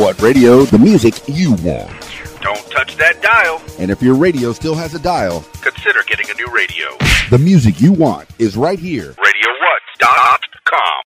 What Radio, the music you want. Don't touch that dial. And if your radio still has a dial, consider getting a new radio. The music you want is right here. RadioWhat.com.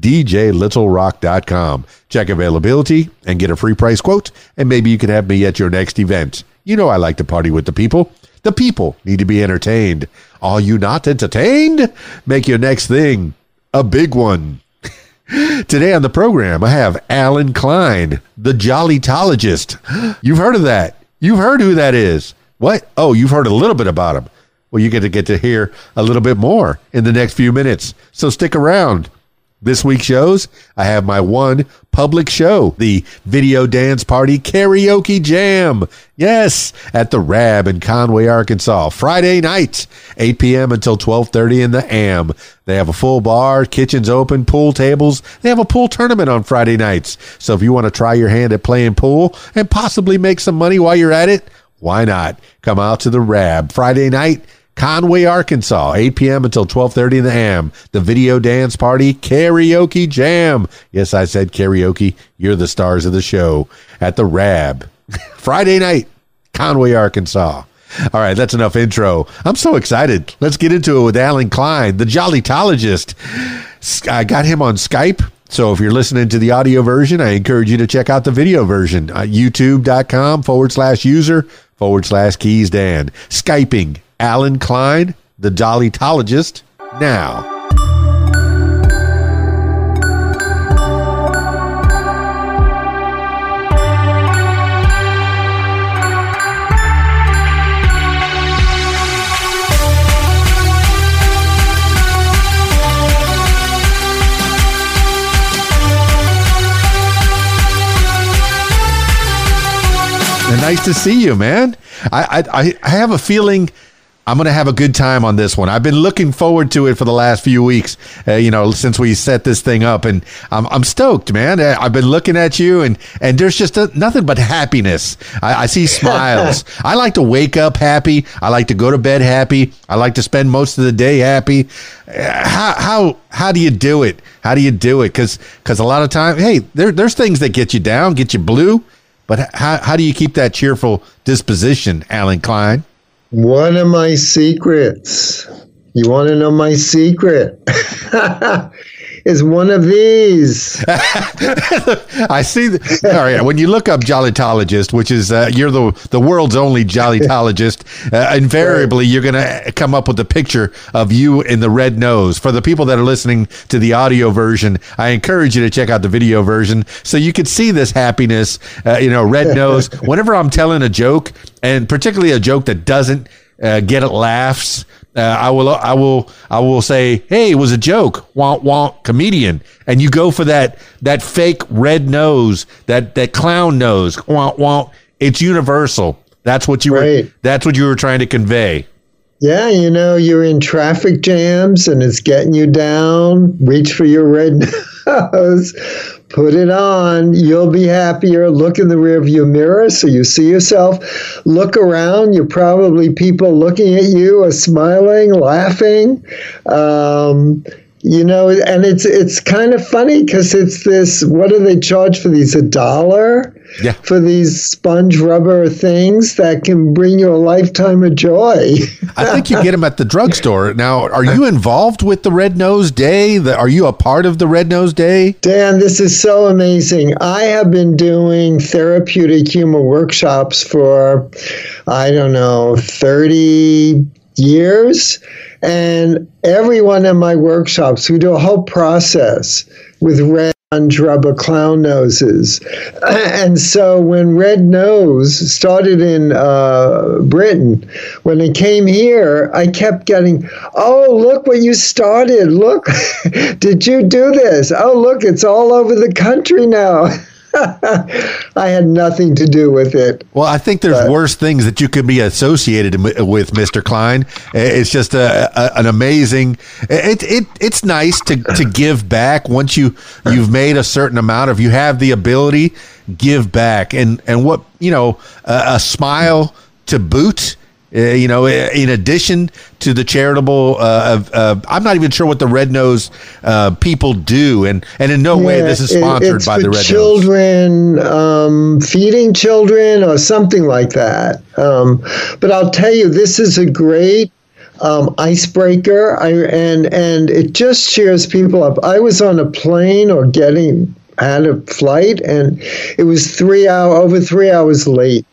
djlittlerock.com. Check availability and get a free price quote, and maybe you can have me at your next event. You know I like to party with the people. The people need to be entertained. Are you not entertained? Make your next thing a big one. Today on the program, I have Allen Klein, the Jollytologist. You've heard of that. You've heard who that is. What? Oh, you've heard a little bit about him. Well, you get to get to hear a little bit more in the next few minutes. So stick around. This week's shows, I have my one public show, the Video Dance Party Karaoke Jam. Yes, at the Rab in Conway, Arkansas, Friday night, 8 p.m. until 12:30 in the AM. They have a full bar, kitchens open, pool tables. They have a pool tournament on Friday nights. So if you want to try your hand at playing pool and possibly make some money while you're at it, why not? Come out to the Rab Friday night Conway, Arkansas, 8 p.m. until 12:30 in the AM. The Video Dance Party Karaoke Jam. Yes, I said karaoke. You're the stars of the show at the Rab. Friday night, Conway, Arkansas. All right, that's enough intro. I'm so excited. Let's get into it with Allen Klein, the Jollytologist. I got him on Skype. So if you're listening to the audio version, I encourage you to check out the video version. Uh, YouTube.com forward slash user forward slash keys Dan. Skyping Allen Klein, the Jollytologist, now. nice to see you, man. I, I I have a feeling I'm going to have a good time on this one. I've been looking forward to it for the last few weeks, uh, you know, since we set this thing up, and I'm, I'm stoked, man. Uh, I've been looking at you, and and there's just a, nothing but happiness. I, I see smiles. I like to wake up happy. I like to go to bed happy. I like to spend most of the day happy. Uh, how how how do you do it? How do you do it? Because because a lot of time, hey, there there's things that get you down, get you blue, but how how do you keep that cheerful disposition, Allen Klein? One of my secrets. You want to know my secret? is one of these. I see. The, all right. When you look up Jollytologist, which is uh, you're the the world's only Jollytologist, uh, invariably you're going to come up with a picture of you in the red nose. For the people that are listening to the audio version, I encourage you to check out the video version so you can see this happiness. Uh, you know, red nose. Whenever I'm telling a joke, and particularly a joke that doesn't uh, get laughs. Uh, I will, I will, I will say, "Hey, it was a joke." Want, want, comedian, and you go for that that fake red nose, that that clown nose. Want, want. It's universal. That's what you right. were. That's what you were trying to convey. Yeah, you know, you're in traffic jams and it's getting you down. Reach for your red nose, put it on. You'll be happier. Look in the rearview mirror so you see yourself. Look around. You're probably people looking at you are smiling, laughing. Um, you know and it's it's kind of funny because it's this what do they charge for these a dollar yeah. for these sponge rubber things that can bring you a lifetime of joy. I think you get them at the drugstore. Now are you involved with the red nose day? Are you a part of the red nose day? Dan this is so amazing. I have been doing therapeutic humor workshops for i don't know 30 years. And everyone in my workshops, we do a whole process with red rubber clown noses. And so when Red Nose started in uh, Britain, when it came here, I kept getting, oh, look what you started. Look, did you do this? Oh, look, it's all over the country now. I had nothing to do with it. Well, I think there's But- worse things that you could be associated with, Mr. Klein. It's just a, a, an amazing. It, it it's nice to, to give back once you you've made a certain amount. If you have the ability, give back, and and what you know, a, a smile to boot. Uh, you know, in addition to the charitable, uh, uh, I'm not even sure what the Red Nose uh, people do, and and in no way this is sponsored by the Red Nose. children, um, feeding children, or something like that. Um, but I'll tell you, this is a great um, icebreaker, I, and and it just cheers people up. I was on a plane or getting had a flight, and it was three hour over three hours late.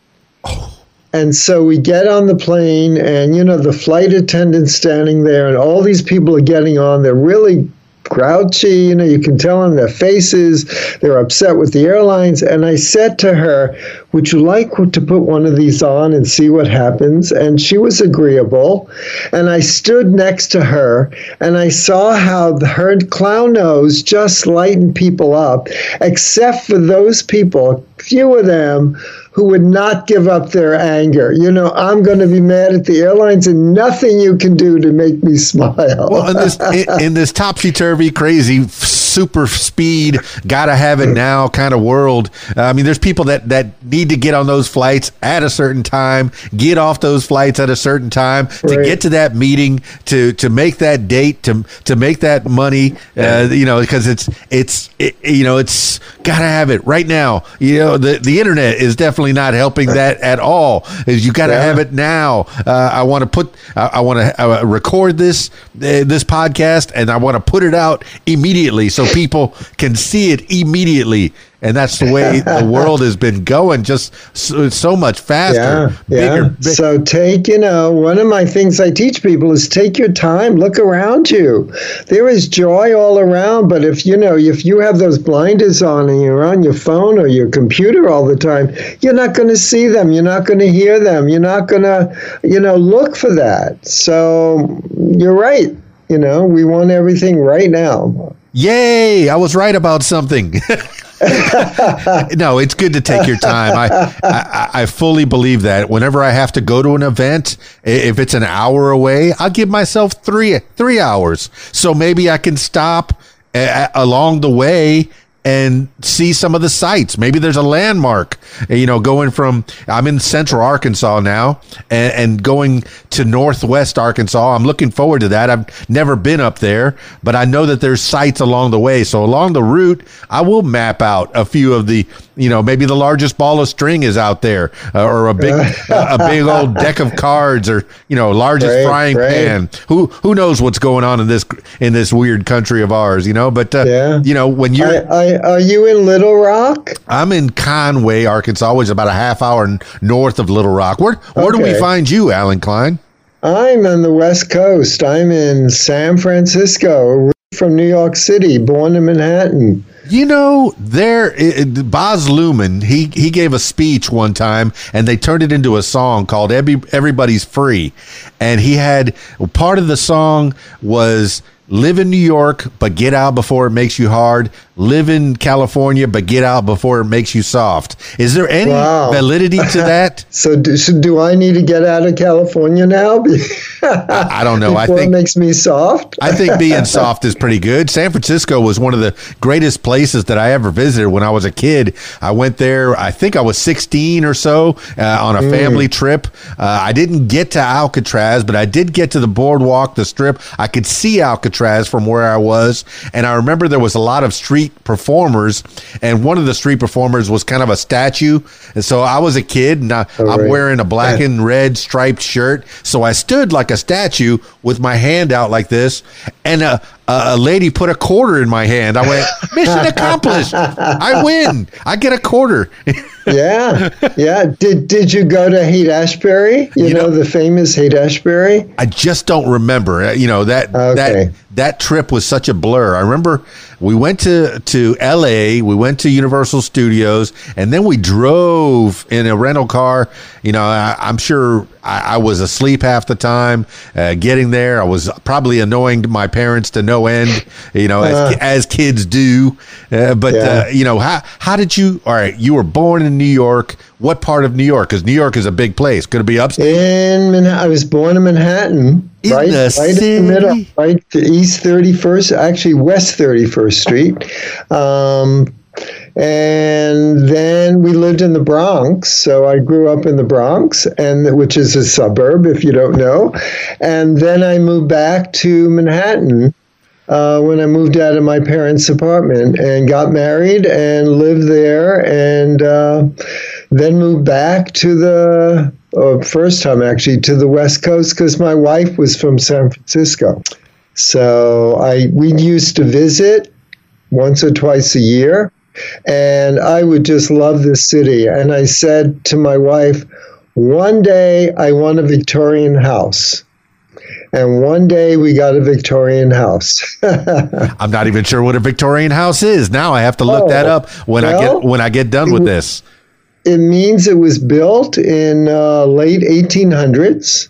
And so we get on the plane, and you know, the flight attendant's standing there, and all these people are getting on. They're really grouchy, you know, you can tell on their faces. They're upset with the airlines. And I said to her, Would you like to put one of these on and see what happens? And she was agreeable. And I stood next to her, and I saw how her clown nose just lightened people up, except for those people, a few of them who would not give up their anger. You know, I'm going to be mad at the airlines and nothing you can do to make me smile. Well, in this in, in this topsy turvy, crazy, super speed, gotta have it now kind of world. uh, I mean, there's people that that need to get on those flights at a certain time, get off those flights at a certain time to get to that meeting, to to make that date, to to make that money. Uh, you know, because it's it's it, you know it's gotta have it right now. You know, the the internet is definitely not helping that at all. Is you gotta Yeah. have it now. Uh, I want to put, I, I want to uh, record this uh, this podcast, and I want to put it out immediately so people can see it immediately. And that's the way the world has been going, just so, so much faster, yeah, yeah. bigger. big- So take, you know, one of my things I teach people is take your time, look around you. There is joy all around, but if you know, if you have those blinders on and you're on your phone or your computer all the time, you're not going to see them, you're not going to hear them, you're not going to, you know, look for that. So you're right. You know, we want everything right now. Yay! I was right about something. no, it's good to take your time. I, I I fully believe that. Whenever I have to go to an event, if it's an hour away, I'll give myself three three hours. So maybe I can stop a, along the way and see some of the sites. Maybe there's a landmark. You know, going from I'm in Central Arkansas now, and, and going to Northwest Arkansas. I'm looking forward to that. I've never been up there, but I know that there's sites along the way. So along the route, I will map out a few of the. You know, maybe the largest ball of string is out there, uh, or a big a big old deck of cards, or you know, largest frying pan. Who who knows what's going on in this in this weird country of ours? You know, but uh, Yeah. you know when you're I, I, are you in Little Rock? I'm in Conway, Arkansas, which is about a half hour north of Little Rock. Where where do we find you, Allen Klein? I'm on the West Coast. I'm in San Francisco, from New York City, born in Manhattan. You know, there i- i- Baz Luhrmann, he he gave a speech one time, and they turned it into a song called Every, "Everybody's Free," and he had part of the song was. Live in New York, but get out before it makes you hard. Live in California, but get out before it makes you soft. Is there any Wow. validity to that? So, do, so do I need to get out of California now? I don't know. I think it makes me soft. I think being soft is pretty good. San Francisco was one of the greatest places that I ever visited when I was a kid. I went there, I think I was 16 or so uh, on a family trip. Uh, I didn't get to Alcatraz, but I did get to the boardwalk, the strip. I could see Alcatraz from where I was. And I remember there was a lot of street performers, and one of the street performers was kind of a statue. And so I was a kid, and I, oh, I'm right. wearing a black and red striped shirt. So I stood like a statue with my hand out like this, and a, a, lady put a quarter in my hand. I went, mission accomplished. I win. I get a quarter. yeah, yeah. Did Did you go to Haight Ashbury? You, You know, know- the famous Haight Ashbury. I just don't remember. You know that Okay. that that trip was such a blur. I remember we went to to L.A., we went to Universal Studios, and then we drove in a rental car. You know, I, I'm sure I, I was asleep half the time. Uh, getting there, I was probably annoying my parents to no end. You know, as, as kids do. Uh, but Yeah. uh, you know, how how did you? All right, you were born in New York. What part of New York? Because New York is a big place. Could it be upstate? In Manhattan, I was born in Manhattan, In right, the right in the middle, right, to East Thirty First, actually West Thirty First Street, um, and then we lived in the Bronx. So I grew up in the Bronx, and which is a suburb, if you don't know, and then I moved back to Manhattan. Uh, when I moved out of my parents' apartment and got married and lived there, and uh, then moved back to the uh, first time actually to the West Coast because my wife was from San Francisco. So I we used to visit once or twice a year, and I would just love this city. And I said to my wife, one day I want a Victorian house. And one day we got a Victorian house. I'm not even sure what a Victorian house is. Now I have to look Oh, that up when I get when I get done with this. It means it was built in uh, late 1800s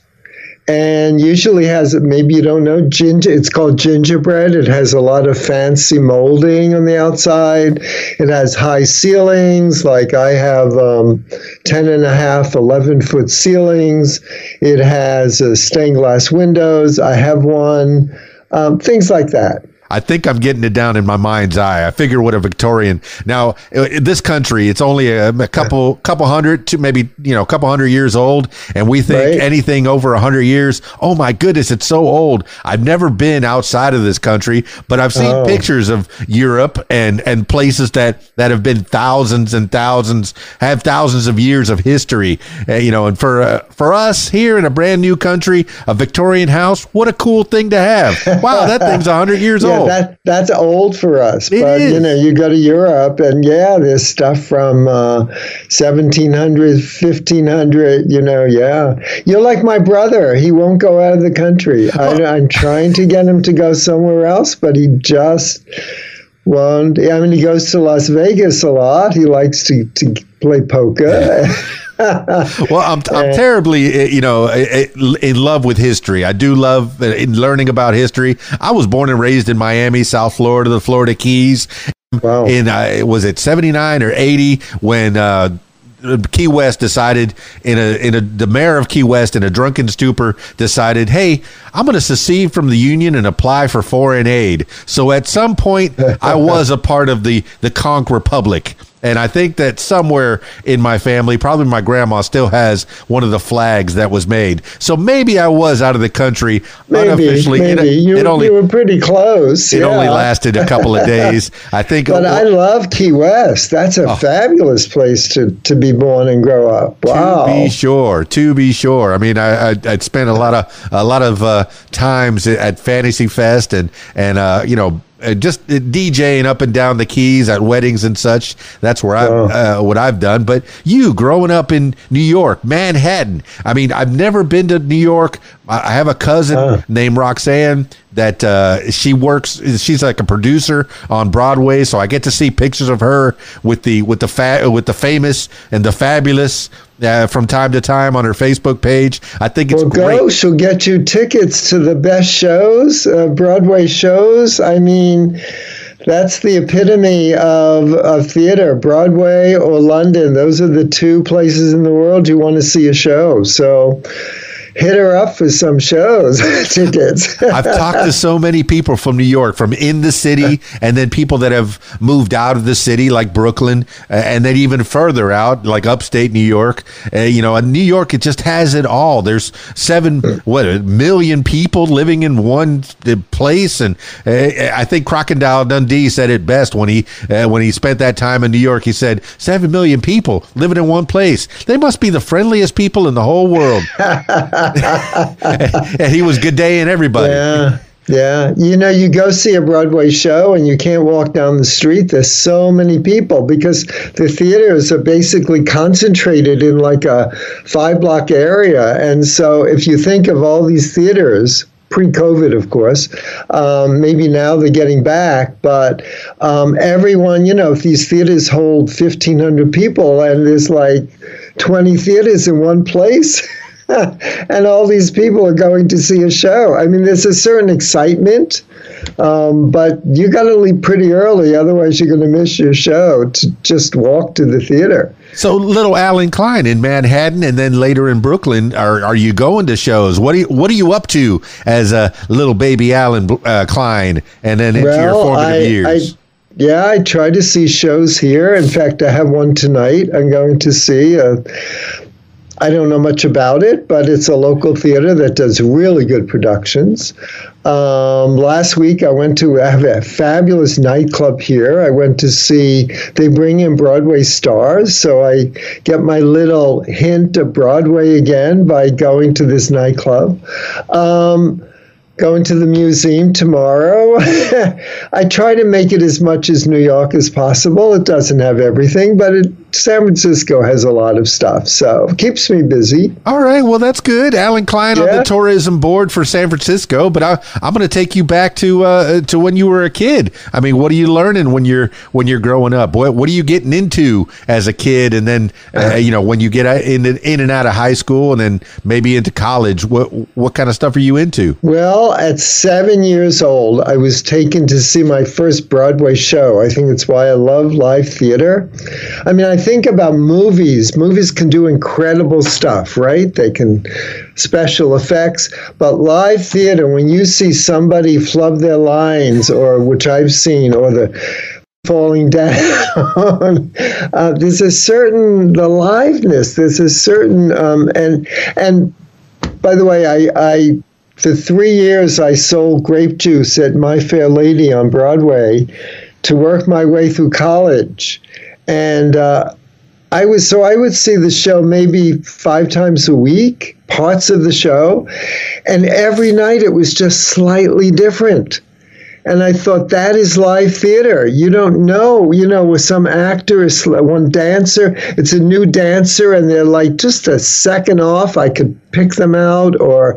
and usually has maybe you don't know ginger it's called gingerbread. It has a lot of fancy molding on the outside. It has high ceilings like i have um, 10 and a half 11 foot ceilings. It has uh, stained glass windows. I have one um, things like that I think I'm getting it down in my mind's eye. I figure what a Victorian. Now, uh, in this country, it's only a, a couple, couple hundred to maybe you know, a couple hundred years old, and we think Right. anything over a hundred years. Oh my goodness, it's so old. I've never been outside of this country, but I've seen Oh. pictures of Europe and and places that that have been thousands and thousands, have thousands of years of history. Uh, you know, and for uh, for us here in a brand new country, a Victorian house, what a cool thing to have. Wow, that thing's a hundred years Yeah, old. That that's old for us. It but you know, you go to Europe and yeah, there's stuff from uh, 1700, 1500. You know, yeah. You're like my brother. He won't go out of the country. I, I'm trying to get him to go somewhere else, but he just won't. I mean, he goes to Las Vegas a lot. He likes to to play poker. Well, I'm, I'm terribly, uh, you know, uh, in love with history. I do love in learning about history. I was born and raised in Miami, South Florida, the Florida Keys. Wow. In uh, was it 79 or 80 when uh, Key West decided in a in a the mayor of Key West in a drunken stupor decided, hey, I'm going to secede from the union and apply for foreign aid. So at some point, I was a part of the the Conch Republic. And I think that somewhere in my family, probably my grandma still has one of the flags that was made. So maybe I was out of the country maybe, unofficially. It- you, it only you were pretty close. it only lasted a couple of days. I think. But I love Key West. That's Oh. a fabulous place to, to be born and grow up. Wow. To be sure, to be sure. I mean, I, I I'd spent a lot of a lot of uh, times at Fantasy Fest and and uh, you know uh, just DJing up and down the keys at weddings and such. That's where I uh, what I've done. But you growing up in New York, Manhattan. I mean, I've never been to New York. I I have a cousin named Roxanne that uh, she works. She's like a producer on Broadway, so I get to see pictures of her with the with the fa- with the famous and the fabulous uh, from time to time on her Facebook page. I think it's Well, great. go. She'll get you tickets to the best shows, uh, Broadway shows. I mean, that's the epitome of, of theater, Broadway or London. Those are the two places in the world you want to see a show. So hit her up for some shows, tickets. I've talked to so many people from New York, from in the city, and then people that have moved out of the city, like Brooklyn, and then even further out, like upstate New York. Uh, you know, New York, it just has it all. There's seven, what, a million people living in one uh, place, and uh, I think Crocodile Dundee said it best when he uh, when he spent that time in New York. He said, seven million people living in one place. They must be the friendliest people in the whole world. and he was good day and everybody. Yeah. Yeah. You know, you go see a Broadway show and you can't walk down the street. There's so many people because the theaters are basically concentrated in like a five block area. And so if you think of all these theaters pre-COVID, of course. Um, maybe now they're getting back, but um, everyone, you know, if these theaters hold 1,500 people and there's like 20 theaters in one place. and all these people are going to see a show. I mean, there's a certain excitement, um, but you got to leave pretty early, otherwise you're going to miss your show. To just walk to the theater. So, little Allen Klein in Manhattan, and then later in Brooklyn. Are are you going to shows? What are you What are you up to as a little baby Allen uh, Klein, and then into Well, your formative I- years? I- yeah, I try to see shows here. In fact, I have one tonight. I'm going to see. Uh, I don't know much about it, but it's a local theater that does really good productions. Um, last week, I went to have a fabulous nightclub here. I went to see, they bring in Broadway stars, so I get my little hint of Broadway again by going to this nightclub. Um, going to the museum tomorrow. I try to make it as much as New York as possible. It doesn't have everything, but it, San Francisco has a lot of stuff, so it keeps me busy. All right, well that's good. Allen Klein on the tourism board for San Francisco, but I, I'm going to take you back to uh, to when you were a kid. I mean, what are you learning when you're when you're growing up? What what are you getting into as a kid, and then uh, you know when you get in in and out of high school, and then maybe into college? What what kind of stuff are you into? Well, at seven years old, I was taken to see my first Broadway show. I think it's why I love live theater. I mean, I think about movies. Movies can do incredible stuff, right? They can special effects, but live theater, when you see somebody flub their lines, or which I've seen, or the falling down. uh, there's a certain the liveness. There's a certain um, and and by the way, I, I the three years I sold grape juice at My Fair Lady on Broadway to work my way through college, and uh, I was so I would see the show maybe five times a week, parts of the show, and every night it was just slightly different. And I thought that is live theater. You don't know, you know, with some actor, one dancer, it's a new dancer, and they're like just a second off. I could pick them out, or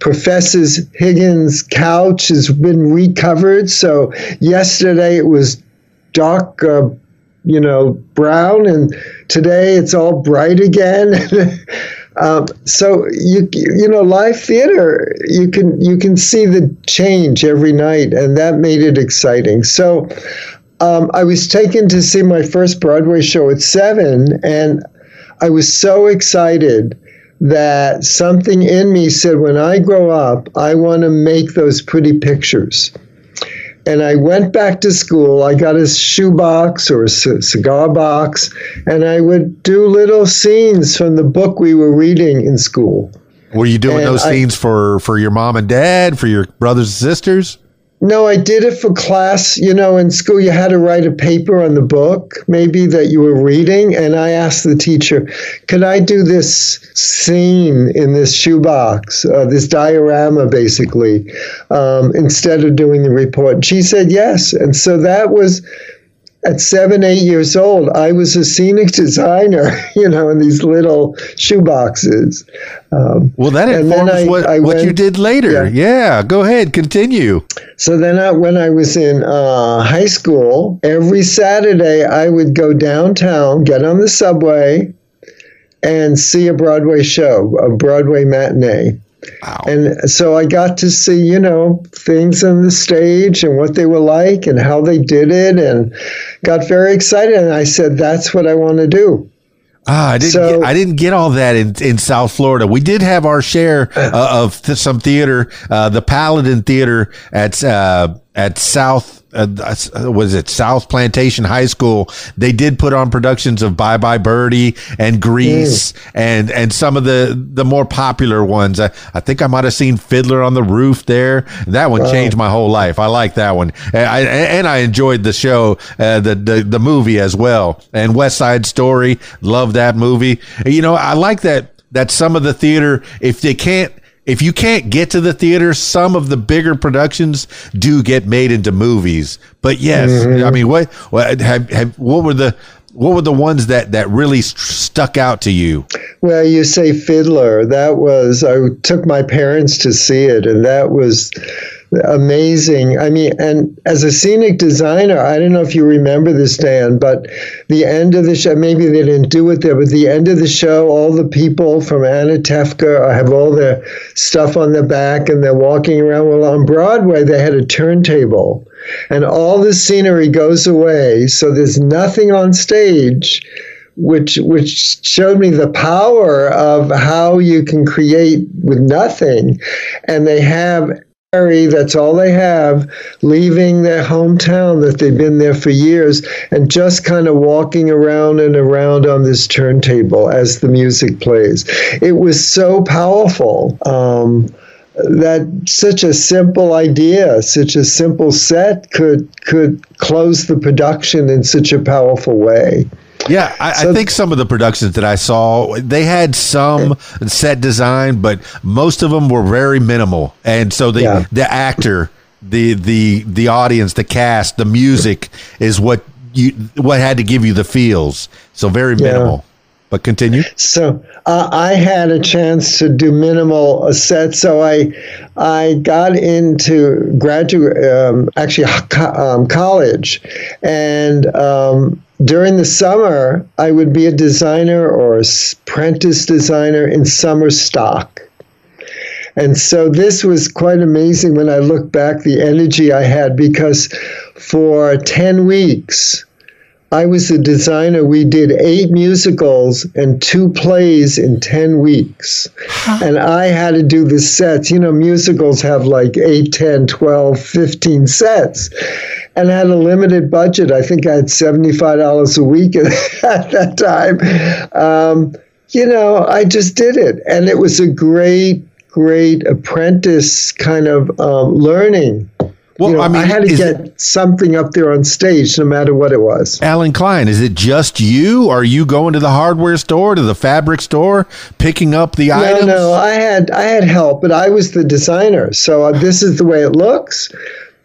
Professor Higgins' couch has been recovered. So yesterday it was dark, uh, you know, brown, and today it's all bright again. Um, so you you know live theater you can you can see the change every night and that made it exciting. So um, I was taken to see my first Broadway show at seven and I was so excited that something in me said when I grow up I want to make those pretty pictures. And I went back to school. I got a shoebox or a c- cigar box, and I would do little scenes from the book we were reading in school. Were you doing And those I- scenes for for your mom and dad, for your brothers and sisters? No, I did it for class. You know, in school, you had to write a paper on the book, maybe that you were reading. And I asked the teacher, could I do this scene in this shoebox, uh, this diorama, basically, um, instead of doing the report? And she said yes. And so that was. At seven, eight years old, I was a scenic designer, you know, in these little shoeboxes. Um, Well, that informs I- what I what you did later. Yeah. yeah, go ahead, continue. So then, I, when I was in uh, high school, every Saturday I would go downtown, get on the subway, and see a Broadway show, a Broadway matinee. Wow. And so I got to see, you know, things on the stage and what they were like and how they did it, and got very excited. And I said, "That's what I want to do." Ah, I didn't. So- get, I didn't get all that in, in South Florida. We did have our share uh, of th- some theater, uh, the Paladin Theater at uh, at South. Uh, was it South Plantation High School? They did put on productions of Bye Bye Birdie and Grease and and some of the the more popular ones. I, I think I might have seen Fiddler on the Roof there. That one changed my whole life. I like that one, and I, and I enjoyed the show, uh, the, the the movie as well. And West Side Story, love that movie. You know, I like that that some of the theater, if they can't. If you can't get to the theater, some of the bigger productions do get made into movies. But yes, I mm-hmm. mean, what what have, have what were the what were the ones that that really st- stuck out to you? Well, you say Fiddler. That was I took my parents to see it, and that was amazing. I mean, and as a scenic designer, I don't know if you remember this, Dan, but the end of the show, maybe they didn't do it there, but the end of the show, all the people from Anatevka have all their stuff on their back and they're walking around. Well, on Broadway, they had a turntable and all the scenery goes away. So there's nothing on stage which which showed me the power of how you can create with nothing and they have that's all they have, leaving their hometown that they've been there for years and just kind of walking around and around on this turntable as the music plays. It was so powerful. Um, that such a simple idea, such a simple set could could close the production in such a powerful way. Yeah, I, so, I, think some of the productions that I saw, they had some set design, but most of them were very minimal. And so the yeah. the actor, the the the audience, the cast, the music is what you what had to give you the feels. So very minimal. Yeah. But continue. So uh, I had a chance to do minimal sets. So I I got into graduate, um, actually um, college, and um, during the summer, I would be a designer or apprentice designer in summer stock. And so this was quite amazing when I look back the energy I had because for 10 weeks, I was the designer. We did eight musicals and two plays in 10 weeks. And I had to do the sets. You know, musicals have like 8, 10, 12, 15 sets and I had a limited budget. I think I had $75 a week at that time. Um, you know, I just did it. And it was a great, great apprentice kind of um, learning. Well, you know, I mean, I had to get it, something up there on stage, no matter what it was. Allen Klein, is it just you? Are you going to the hardware store, to the fabric store, picking up the no, items? No, no, I had I had help, but I was the designer. So uh, this is the way it looks.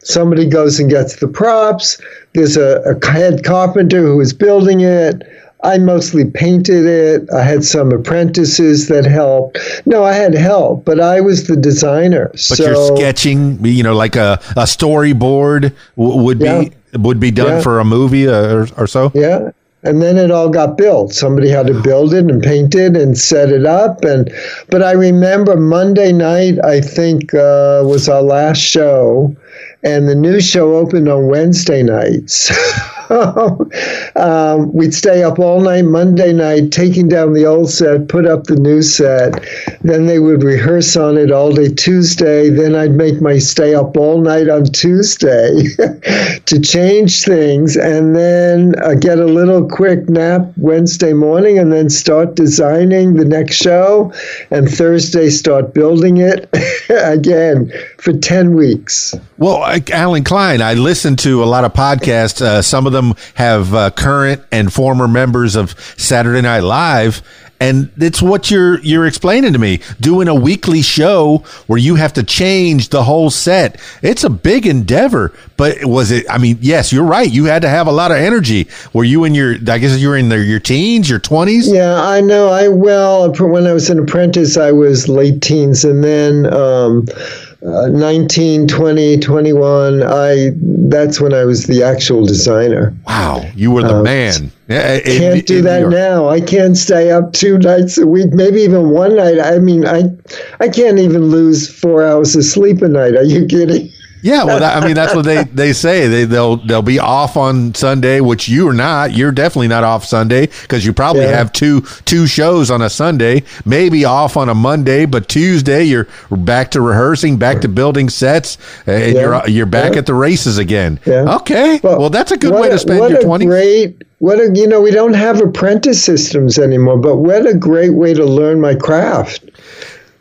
Somebody goes and gets the props. There's a, a head carpenter who is building it. I mostly painted it. I had some apprentices that helped. No, I had help, but I was the designer. But so, you're sketching, you know, like a, a storyboard w- would yeah. be would be done yeah. for a movie or, or so. Yeah, and then it all got built somebody had to build it and paint it and set it up and but i remember monday night i think uh, was our last show and the new show opened on wednesday nights um, we'd stay up all night Monday night, taking down the old set, put up the new set. Then they would rehearse on it all day Tuesday. Then I'd make my stay up all night on Tuesday to change things, and then uh, get a little quick nap Wednesday morning, and then start designing the next show. And Thursday, start building it again for 10 weeks. Well, Allen Klein, I listened to a lot of podcasts. Uh, some of them have uh, current and former members of Saturday Night Live, and it's what you're you're explaining to me. Doing a weekly show where you have to change the whole set. It's a big endeavor, but was it? I mean, yes, you're right. You had to have a lot of energy. Were you in your? I guess you were in the, your teens, your twenties. Yeah, I know. I well, when I was an apprentice, I was late teens, and then. Um, uh, 19, 20, 21, I that's when I was the actual designer. Wow, you were the um, man. I can't do that now. I can't stay up two nights a week, maybe even one night. I mean, I I can't even lose four hours of sleep a night. Are you kidding? Yeah, well, that, I mean, that's what they, they say. They they'll they'll be off on Sunday, which you are not. You're definitely not off Sunday because you probably yeah. have two two shows on a Sunday. Maybe off on a Monday, but Tuesday you're back to rehearsing, back to building sets, uh, and yeah. you're you're back yeah. at the races again. Okay. Well, well that's a good way to spend your twenty. Great. What a you know we don't have apprentice systems anymore, but what a great way to learn my craft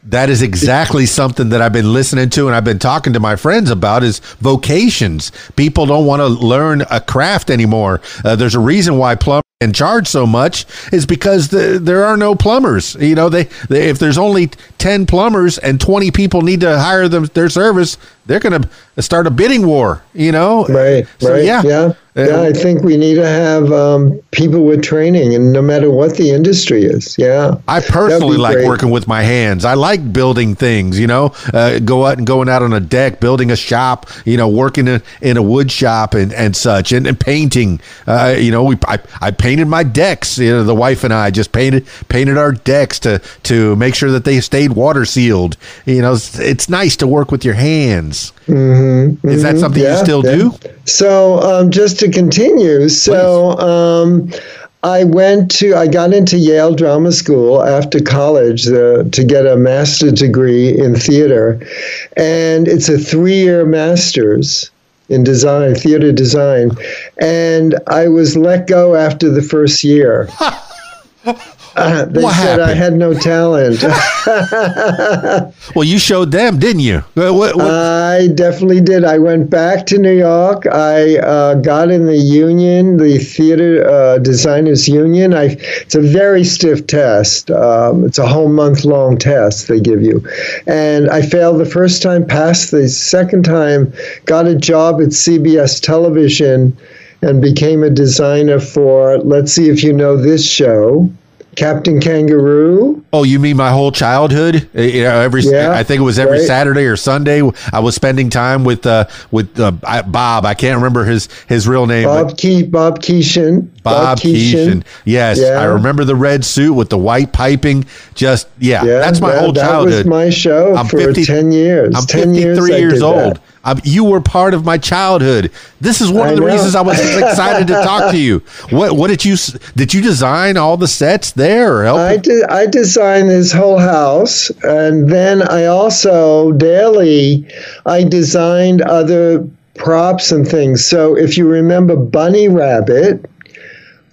that is exactly something that I've been listening to and I've been talking to my friends about is vocations. People don't want to learn a craft anymore. Uh, there's a reason why plumbers can charge so much is because the, there are no plumbers. You know, they, they, if there's only 10 plumbers and 20 people need to hire them their service, they're going to start a bidding war, you know? Right. So right, yeah. Yeah. Yeah, I think we need to have um, people with training, and no matter what the industry is. Yeah, I personally like great. working with my hands. I like building things, you know, uh, go out and going out on a deck, building a shop, you know, working in, in a wood shop and, and such, and, and painting. Uh, you know, we I, I painted my decks. You know, the wife and I just painted painted our decks to to make sure that they stayed water sealed. You know, it's, it's nice to work with your hands. Mm-hmm, Is that something you still yeah. do? So um, just to continue, so um, I went to I got into Yale Drama School after college uh, to get a master's degree in theater, and it's a three-year master's in design, theater design, and I was let go after the first year. Uh, they What said I had no talent. Well, you showed them, didn't you? Uh, What, what, I definitely did. I went back to New York. I uh, got in the union, the Theater uh, Designers Union. I, it's a very stiff test. Um, it's a whole month long test they give you. And I failed the first time, passed the second time, got a job at CBS Television, and became a designer for, let's see if you know this show, Captain Kangaroo. Oh, you mean my whole childhood? Uh, You know, every Yeah, I think it was every right. Saturday or Sunday. I was spending time with uh, with uh, Bob. I can't remember his his real name. Bob Ke- Bob Keeshan. Bob Keeshan. Yes, Yeah. I remember the red suit with the white piping. Just yeah, Yeah, that's my that, whole that childhood. was my show I'm for 50 ten years. I'm ten 53 years, years old. that. Um, you were part of my childhood. This is one I of the know. reasons I was excited to talk to you. What what did you did you design all the sets there? Or help? I did. I designed this whole house, and then I also daily I designed other props and things. So if you remember, Bunny Rabbit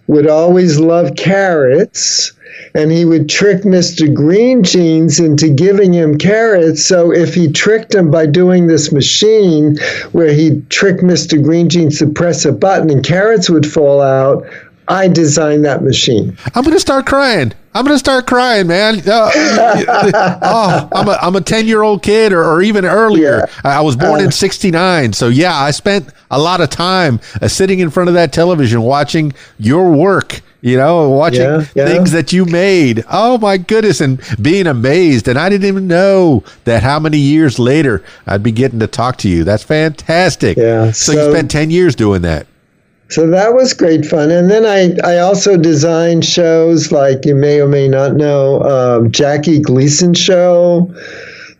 would always love carrots. And he would trick Mr. Green Jeans into giving him carrots. So if he tricked him by doing this machine where he'd trick Mr. Green Jeans to press a button and carrots would fall out, I designed that machine. I'm gonna start crying. I'm gonna start crying, man. Uh, oh, I'm a I'm a ten year old kid, or, or even earlier. I was born in '69, so yeah, I spent a lot of time uh, sitting in front of that television watching your work. You know, watching Yeah, yeah. things that you made. Oh my goodness, and being amazed. And I didn't even know that how many years later I'd be getting to talk to you. That's fantastic. Yeah, So, you spent ten years doing that. So that was great fun. And then I, I also designed shows like you may or may not know um, Jackie Gleason Show,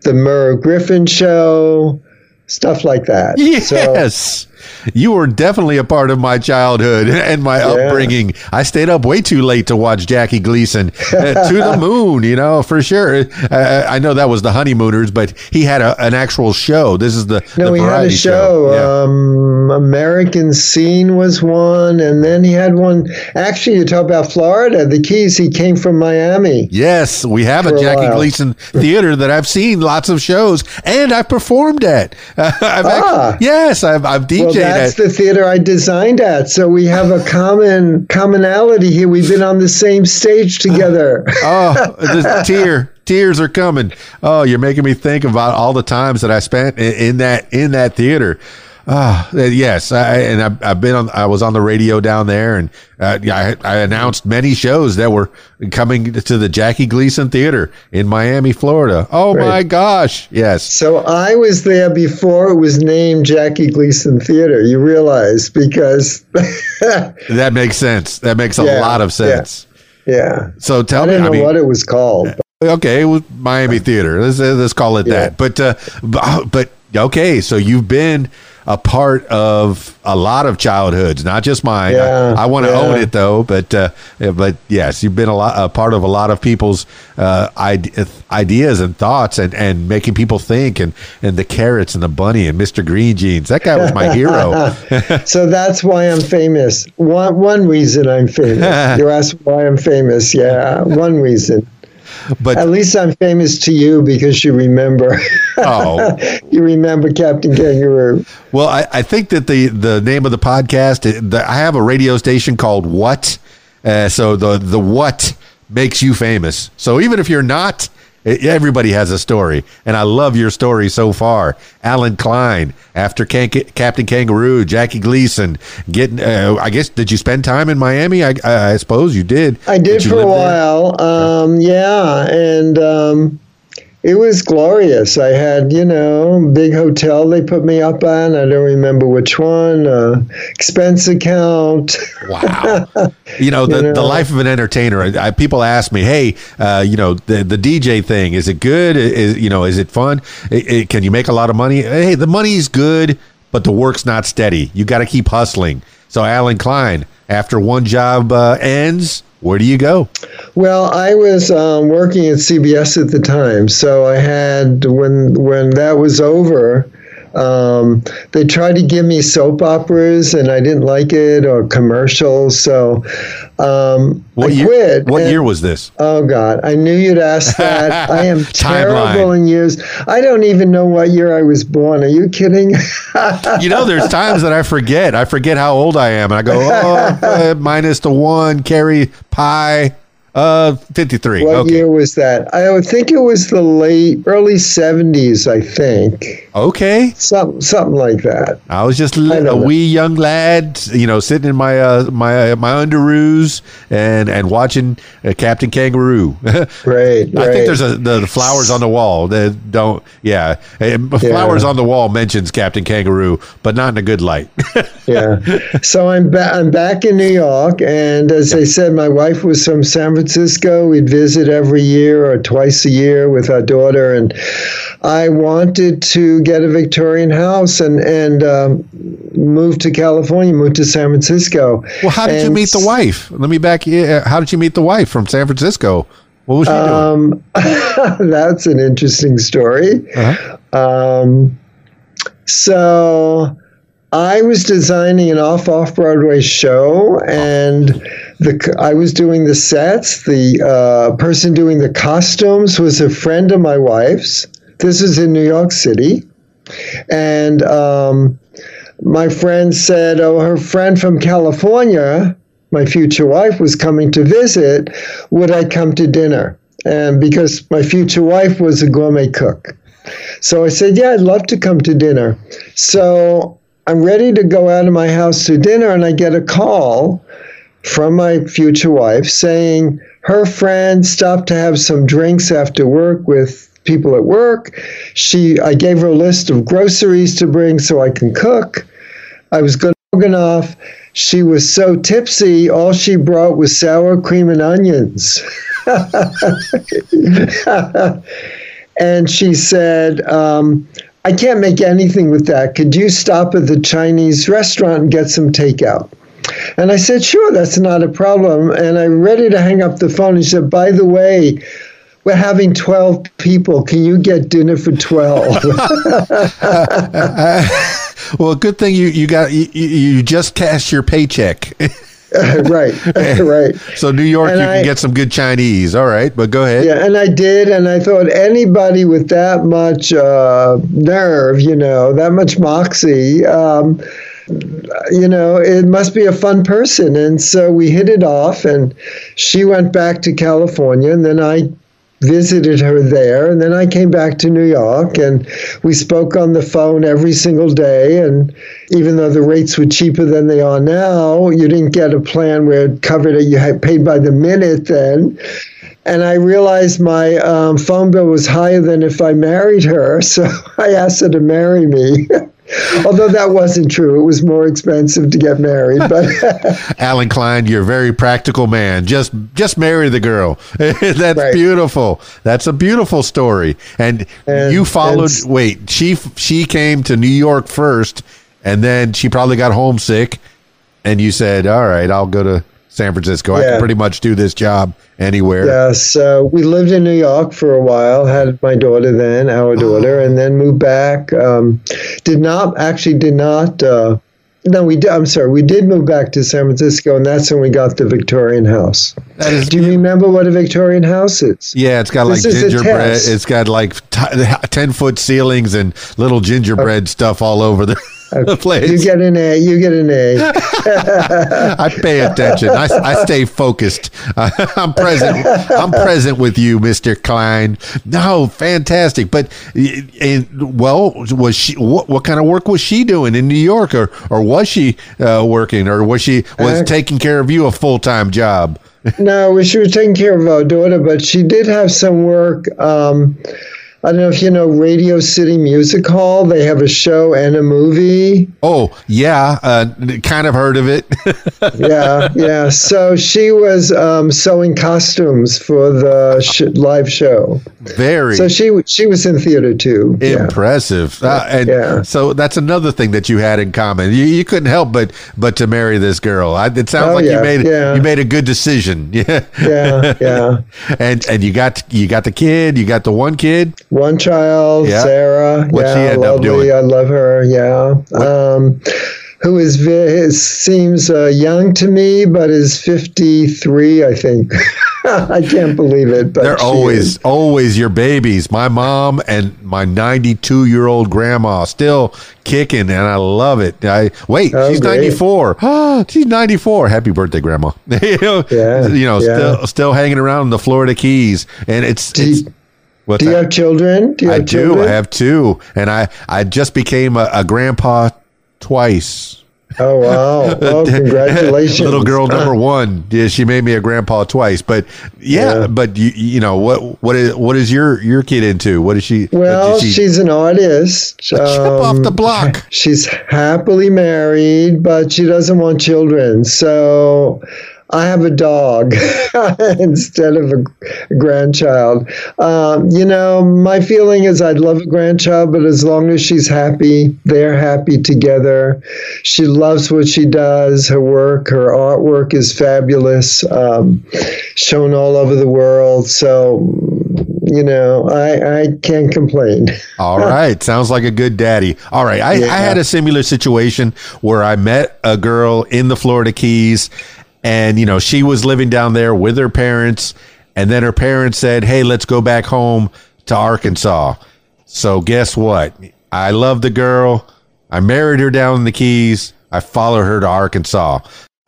The Merv Griffin Show, stuff like that. So, Yes. You were definitely a part of my childhood and my upbringing. I stayed up way too late to watch Jackie Gleason uh, to the moon, you know, for sure. Uh, I know that was the honeymooners, but he had a, an actual show. This is the, no, the we had a variety show. Yeah. Um, American Scene was one, and then he had one. Actually, you talk about Florida, the Keys. He came from Miami. Yes, we have a a Jackie while. Gleason theater that I've seen lots of shows and I've performed at. I've Ah. actually, yes, I've, I've DJ'd Well, that's at. the theater I designed at. So we have a common commonality here. We've been on the same stage together. Oh, the tear, tears are coming. Oh, you're making me think about all the times that I spent in, in that in that theater. Ah, uh, yes, I, and I've, I've been on. I was on the radio down there, and uh, I, I announced many shows that were coming to the Jackie Gleason Theater in Miami, Florida. Oh my gosh, yes, So I was there before it was named Jackie Gleason Theater. You realize because, that makes sense. That makes a Yeah, lot of sense. yeah, yeah. So I tell me, didn't I mean, what it was called. Okay, it was Miami Theater. Let's let's call it Yeah. that. But uh, but okay, so you've been a part of a lot of childhoods, not just mine. Yeah, I, I want to yeah. own it though, but uh, but yes, you've been a lot a part of a lot of people's uh, ideas and thoughts, and, and making people think, and and the carrots and the bunny and Mr. Green Jeans. That guy was my hero. So that's why I'm famous. One one reason I'm famous. you asked why I'm famous. Yeah, one reason. But At least I'm famous to you because you remember. oh, you remember Captain Kangaroo. Well, I, I think that the the name of the podcast, it- the, I have a radio station called What. Uh, so the the what makes you famous. So even if you're not It- everybody has a story, and I love your story so far. Allen Klein, after Can- Captain Kangaroo, Jackie Gleason, getting. Uh, I guess did you spend time in Miami? I, I suppose you did. I did you for a while. Um, yeah, and um, it was glorious. I had, you know, big hotel they put me up on. I don't remember which one. Uh, expense account. Wow. You know, the, You know? the life of an entertainer. I, people ask me, hey, uh, you know, the, the DJ thing, is it good? Is, you know, is it fun? I- I- can you make a lot of money? Hey, the money's good, but the work's not steady. You got to keep hustling. So, Allen Klein, after one job uh, ends, where do you go? Well, I was um, working at CBS at the time, so I had when when that was over. Um, they tried to give me soap operas, and I didn't like it, or commercials. So um, What I year? quit. What and- year was this? Oh God, I knew you'd ask that. I am terrible in years. I don't even know what year I was born. Are you kidding? You know, there's times that I forget. I forget how old I am. And I go, oh, uh, minus the one, carry pi, uh, 53. what okay. year was that? I would think it was the late, early '70s. I think Okay. something, something like that. I was just a don't know. wee young lad, you know, sitting in my uh, my my underoos and and watching uh, Captain Kangaroo. Great. I think there's a the, the flowers on the wall. That don't, yeah, flowers on the wall mentions Captain Kangaroo, but not in a good light. yeah. So I'm back. I'm back in New York, and as I said, my wife was from San Francisco. We'd visit every year or twice a year with our daughter, and I wanted to get a Victorian house and and um, move to California, move to San Francisco. well, how did you meet the wife? Let me back. How did you meet the wife from San Francisco? What was she doing? Um, that's an interesting story. Uh-huh. Um, so I was designing an off off Broadway show, and the I was doing the sets. The uh, person doing the costumes was a friend of my wife's. This is in New York City, and um, my friend said, "Oh, her friend from California." My future wife was coming to visit. Would I come to dinner? And because my future wife was a gourmet cook. So I said, Yeah, I'd love to come to dinner. So I'm ready to go out of my house to dinner, and I get a call from my future wife saying her friend stopped to have some drinks after work with people at work. She I gave her a list of groceries to bring so I can cook. I was going off. She was so tipsy, all she brought was sour cream and onions. and she said, um, I can't make anything with that. Could you stop at the Chinese restaurant and get some takeout? And I said, sure, that's not a problem. And I'm ready to hang up the phone. He said, by the way, we're having 12 people. Can you get dinner for 12? well, good thing you you got you, you just cashed your paycheck. right, right. So New York, And you I- can get some good Chinese. All right, but go ahead. Yeah, and I did, and I thought anybody with that much uh, nerve, you know, that much moxie, um, you know, it must be a fun person. And so we hit it off, and she went back to California, and then I visited her there, and then I came back to New York, and we spoke on the phone every single day. And even though the rates were cheaper than they are now, you didn't get a plan where it covered it. You had paid by the minute then. And I realized my um, phone bill was higher than if I married her, so I asked her to marry me. Although that wasn't true, it was more expensive to get married. But Allen Klein, you're a very practical man. Just just marry the girl. That's Right. beautiful. That's a beautiful story. And, And- you followed. and- wait, she she came to New York first, and then she probably got homesick, and you said, "All right, I'll go to San Francisco. I can pretty much do this job anywhere." yeah, so we lived in New York for a while, had my daughter then, our daughter, and then moved back. Um, did not, actually, did not. Uh, no, we did. I'm sorry. We did move back to San Francisco, and that's when we got the Victorian house. That is Do you remember what a Victorian house is? Yeah, it's got like This is a gingerbread. It's got like t- ten foot ceilings and little gingerbread stuff all over the. Please. You get an A. You get an A. I pay attention. I, I stay focused. I'm present. I'm present with you, Mister Klein. No, fantastic. But and well, was she? What, what kind of work was she doing in New York, or or was she uh, working, or was she was Uh, taking care of you a full time job? no, she was taking care of our daughter, but she did have some work. Um, I don't know if you know Radio City Music Hall. They have a show and a movie. Oh yeah, uh, kind of heard of it. Yeah, yeah. So she was um, sewing costumes for the sh- live show. Very. So she she was in theater too. Yeah. Impressive, uh, and Yeah. so that's another thing that you had in common. You, you couldn't help but but to marry this girl. I, it sounds Oh, like yeah, you made yeah. you made a good decision. Yeah, Yeah, yeah. and and you got you got the kid. You got the one kid. One child, Yeah. Sarah. What'd she yeah, end up lovely. doing? I love her. Yeah. Um, who is ve- seems uh, young to me, but is fifty three. I think. I can't believe it. But They're always is. always your babies. My mom and my 92 year old grandma still kicking, and I love it. I wait, Oh, she's great. 94. Ah, she's 94. Happy birthday, grandma. you know, Yeah, you know, yeah. still still hanging around the Florida Keys, and it's Do it's. you- what's Do you that? have children? Do you I have do. children? I have two, and I I just became a, a grandpa twice. Oh wow! Oh, congratulations, Little girl number one. Yeah, she made me a grandpa twice. But yeah, Yeah. but you you know what what is what is your your kid into? What is she? Well, she- she's an artist. chip off Um, the block. She's happily married, but she doesn't want children. So I have a dog instead of a grandchild. Um, you know, my feeling is I'd love a grandchild, but as long as she's happy, they're happy together. She loves what she does. Her work, her artwork is fabulous, um, shown all over the world. So, you know, I, I can't complain. All right, sounds like a good daddy. All right, I, I had a similar situation where I met a girl in the Florida Keys, and you know she was living down there with her parents, and then her parents said, "Hey, let's go back home to Arkansas." So guess what? I love the girl. I married her down in the Keys. I followed her to Arkansas.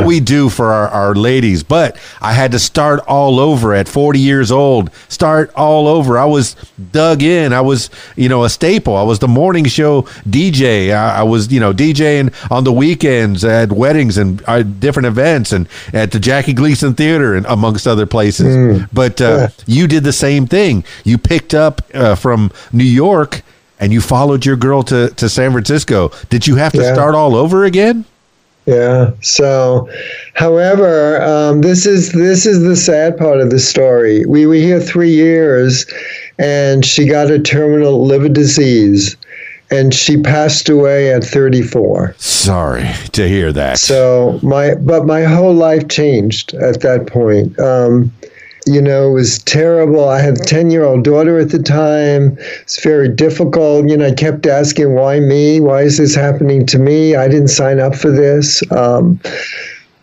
We do for our, our ladies, but I had to start all over at 40 years old. Start all over. I was dug in. I was, you know, a staple. I was the morning show DJ. I, I was, you know, DJing on the weekends at weddings and uh, different events and at the Jackie Gleason Theater and amongst other places. But uh, you did the same thing. You picked up uh, from New York and you followed your girl to, to San Francisco. Did you have to Yeah. start all over again? Yeah. So, however, um, this is this is the sad part of the story. We were here three years, and she got a terminal liver disease, and she passed away at 34. Sorry to hear that. So my but my whole life changed at that point. Um, you know, it was terrible. I had a 10 year old daughter at the time. It's very difficult. You know, I kept asking, why me? Why is this happening to me? I didn't sign up for this. Um,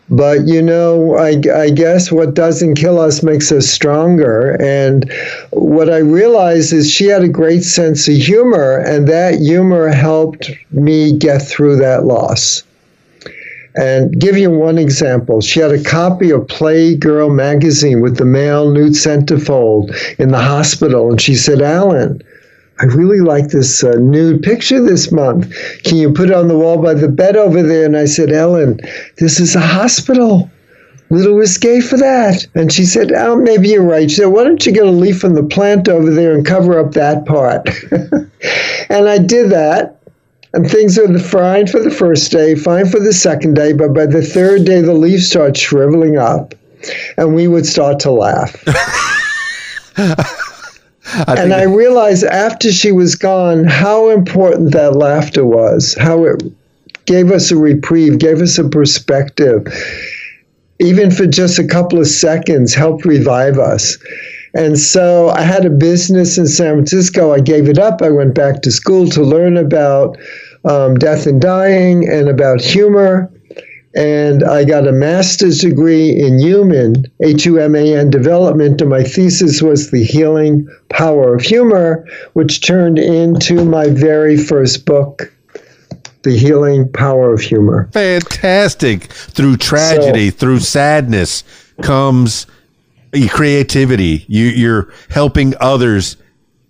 but, you know, I, I guess what doesn't kill us makes us stronger. And what I realized is she had a great sense of humor, and that humor helped me get through that loss. And give you one example, she had a copy of Playgirl magazine with the male nude centerfold in the hospital, and she said, "Allen, I really like this uh, nude picture this month. Can you put it on the wall by the bed over there?" And I said, "Ellen, this is a hospital." Little risque for that. And she said, Oh, maybe you're right. She said, Why don't you get a leaf from the plant over there and cover up that part? and I did that. And things are fine for the first day, fine for the second day, but by the third day, the leaves start shriveling up, and we would start to laugh. and I realized after she was gone how important that laughter was, how it gave us a reprieve, gave us a perspective, even for just a couple of seconds, helped revive us. And so I had a business in San Francisco. I gave it up. I went back to school to learn about um, death and dying and about humor. And I got a master's degree in human, H U M A N development. And my thesis was the healing power of humor, which turned into my very first book, the healing power of humor. Fantastic. Through tragedy, So- through sadness comes creativity. You, you're helping others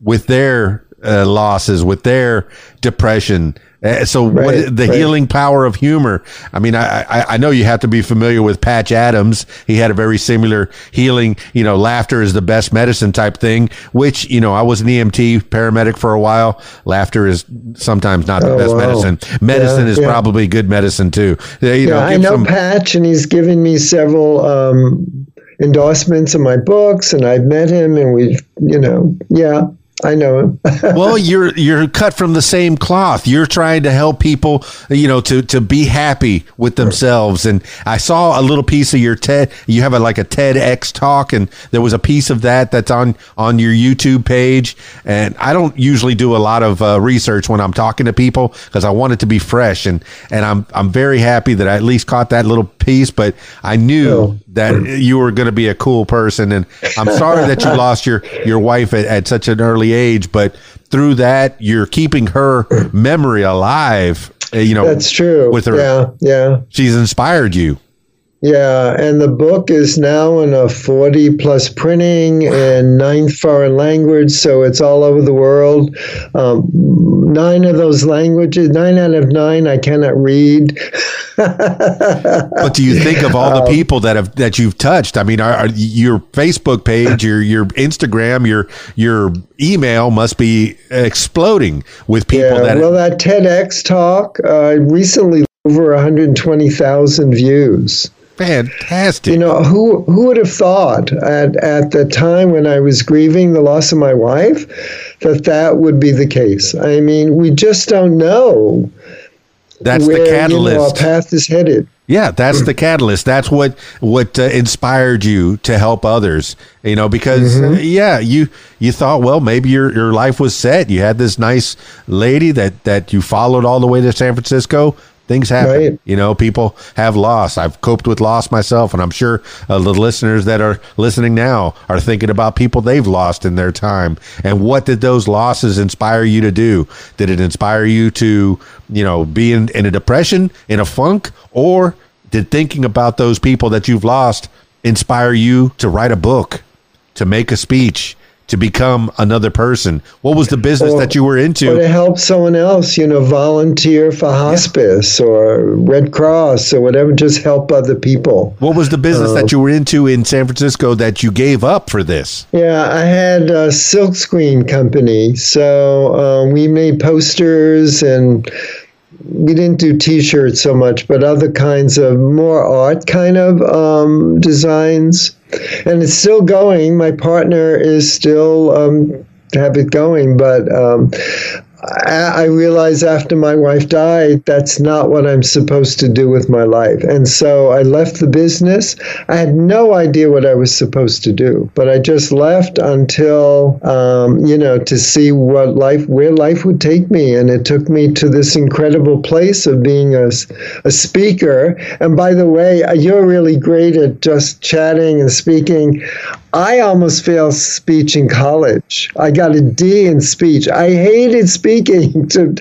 with their uh, losses, with their depression. Uh, so what the right. healing power of humor. I mean, I, I, I know you have to be familiar with Patch Adams. He had a very similar healing, you know, laughter is the best medicine type thing, which, you know, I was an EMT paramedic for a while. Laughter is sometimes not the Oh, best wow. medicine. Medicine Yeah, is yeah. probably good medicine too. You know, yeah, I know some- Patch, and he's given me several um, endorsements of my books, and I've met him, and we've, you know, yeah, I know him. well, you're you're cut from the same cloth. You're trying to help people, you know, to to be happy with themselves. And I saw a little piece of your TED. You have a like a TEDx talk, and there was a piece of that that's on on your YouTube page. And I don't usually do a lot of uh, research when I'm talking to people because I want it to be fresh. And and I'm I'm very happy that I at least caught that little piece. But I knew Oh. that you were going to be a cool person. And I'm sorry that you lost your your wife at, at such an early age, but through that, you're keeping her memory alive. uh, You know, That's true. With her, Yeah, yeah. she's inspired you. Yeah, and the book is now in a 40 plus printing in ninth foreign language, so it's all over the world. Um, nine of those languages, nine out of nine, I cannot read. But do you think of all the people that have that you've touched? I mean, are, are your Facebook page, your your Instagram, your your email must be exploding with people yeah, that. well, that TEDx talk uh, recently over 120,000 views. Fantastic. You know, who who would have thought at, at the time when I was grieving the loss of my wife that that would be the case? I mean, we just don't know That's where the you know, our path is headed. Yeah, that's the catalyst. That's what what uh, inspired you to help others. You know, because uh, yeah, you you thought, well, maybe your your life was set. You had this nice lady that that you followed all the way to San Francisco. Things happen. Right. You know, people have loss. I've coped with loss myself, and I'm sure uh, the listeners that are listening now are thinking about people they've lost in their time. And what did those losses inspire you to do? Did it inspire you to, you know, be in, in a depression, in a funk, or did thinking about those people that you've lost inspire you to write a book, to make a speech, to become another person? What was the business Or- that you were Or to into? help someone else, you know, volunteer for hospice or Red Cross or whatever, just help other people. What was the business that you were into in San Francisco that you gave up for this? Yeah, I had a silkscreen company, so um, we made posters and we didn't do T-shirts so much, but other kinds of more art kind of um, designs, and it's still going. My partner is still um, have it going, but um, I, realized after my wife died, that's not what I'm supposed to do with my life. And so I left the business. I had no idea what I was supposed to do, but I just left until, um, you know, to see what life, where life would take me. And it took me to this incredible place of being a, a speaker. And by the way, you're really great at just chatting and speaking. I almost failed speech in college. I got a D in speech. I hated speaking to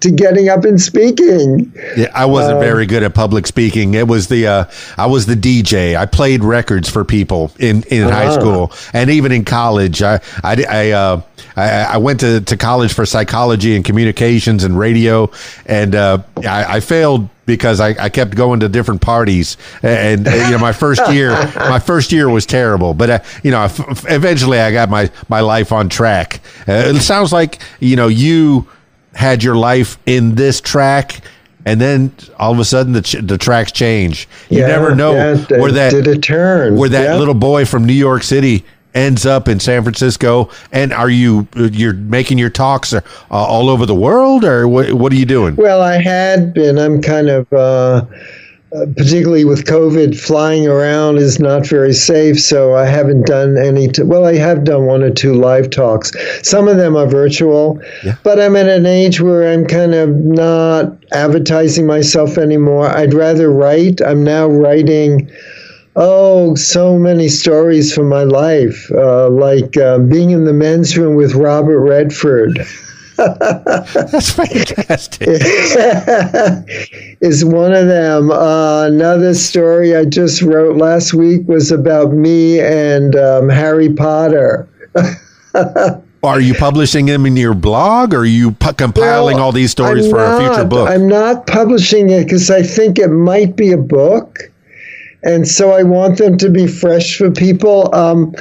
to getting up and speaking. Yeah, I wasn't very good at public speaking. It was the uh, I was the DJ. I played records for people in, in high Ah. school and even in college. I I I, uh, I, I went to, to college for psychology and communications and radio, and uh, I, I failed because I, I kept going to different parties. And, uh, you know, my first year my first year was terrible, but uh, you know, eventually I got my my life on track. Uh, it sounds like you know you had your life in this track and then all of a sudden the, ch- the tracks change you Yeah, never know yeah, where that did a turn. where that Yeah. little boy from new york city ends up in san francisco and are you you're making your talks uh, all over the world or what, what are you doing Well, I had been. I'm kind of, uh, uh, particularly with COVID, flying around is not very safe. So I haven't done any. T- well, I have done one or two live talks. Some of them are virtual, Yeah. but I'm at an age where I'm kind of not advertising myself anymore. I'd rather write. I'm now writing. Oh, so many stories from my life, uh, like uh, being in the men's room with Robert Redford. That's fantastic. is one of them. Uh, another story I just wrote last week was about me and um, Harry Potter. Are you publishing them in your blog or are you pu- compiling Well, all these stories I'm for a future book? I'm not publishing it because I think it might be a book, and so I want them to be fresh for people. Um,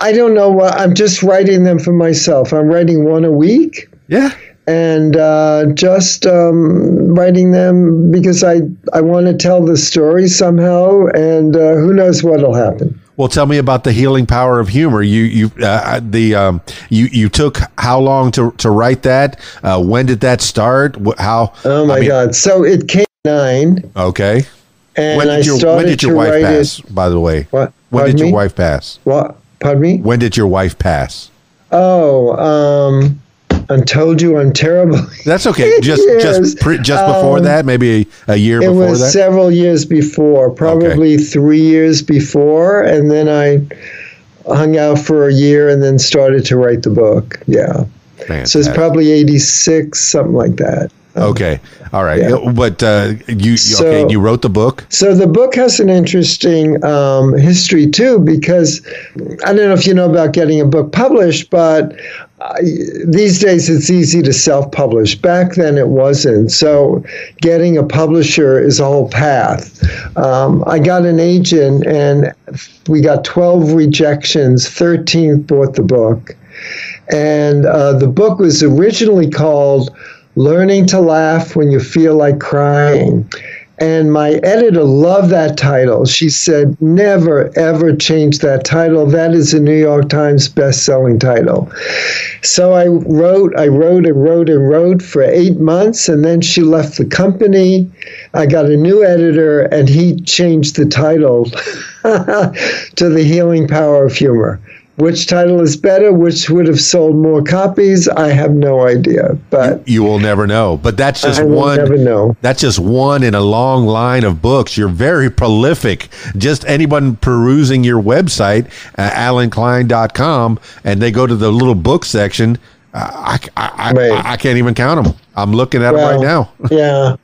I don't know what I'm just writing them for myself. I'm writing one a week. yeah. and uh, just um, writing them because I I want to tell the story somehow, and uh, who knows what'll happen. Well, tell me about the healing power of humor. You you uh, the um, you you took how long to to write that? Uh, when did that start? How? Oh my I mean, God! So it came nine, Okay. And When did your started when did your wife pass? it. By the way, What? when did your me? wife pass? What? Pardon me? When did your wife pass? Oh, um, I told you I'm terrible. That's okay. Just Yes. just pre, just before Um, that, maybe a, a year It before was that. several years before, probably three years before, and then I hung out for a year and then started to write the book. Yeah. So it's probably 86, something like that. Okay. All right. Yeah. But uh, you So- okay? You wrote the book. So the book has an interesting um, history too, because I don't know if you know about getting a book published, but uh, these days it's easy to self-publish. Back then it wasn't. So getting a publisher is a whole path. Um, I got an agent, and we got 12 rejections. 13 bought the book, and uh, the book was originally called Learning to Laugh When You Feel Like Crying. And my editor loved that title. She said, never, ever change that title. That is a New York Times best-selling title. So I wrote, I wrote and wrote and wrote for eight months, and then she left the company. I got a new editor, and he changed the title to The Healing Power of Humor. Which title is better? Which would have sold more copies? I have no idea, but You will never know. But that's just I will one. never know. That's just one in a long line of books. You're very prolific. Just anyone perusing your website, uh, allenklein.com, and they go to the little book section. Uh, I, I, I, Right. I, can't even count them. I'm looking at them right now. yeah.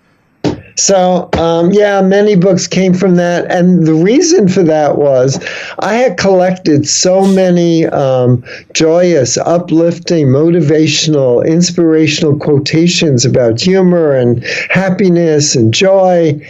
So, um, yeah, many books came from that. And the reason for that was I had collected so many um, joyous, uplifting, motivational, inspirational quotations about humor and happiness and joy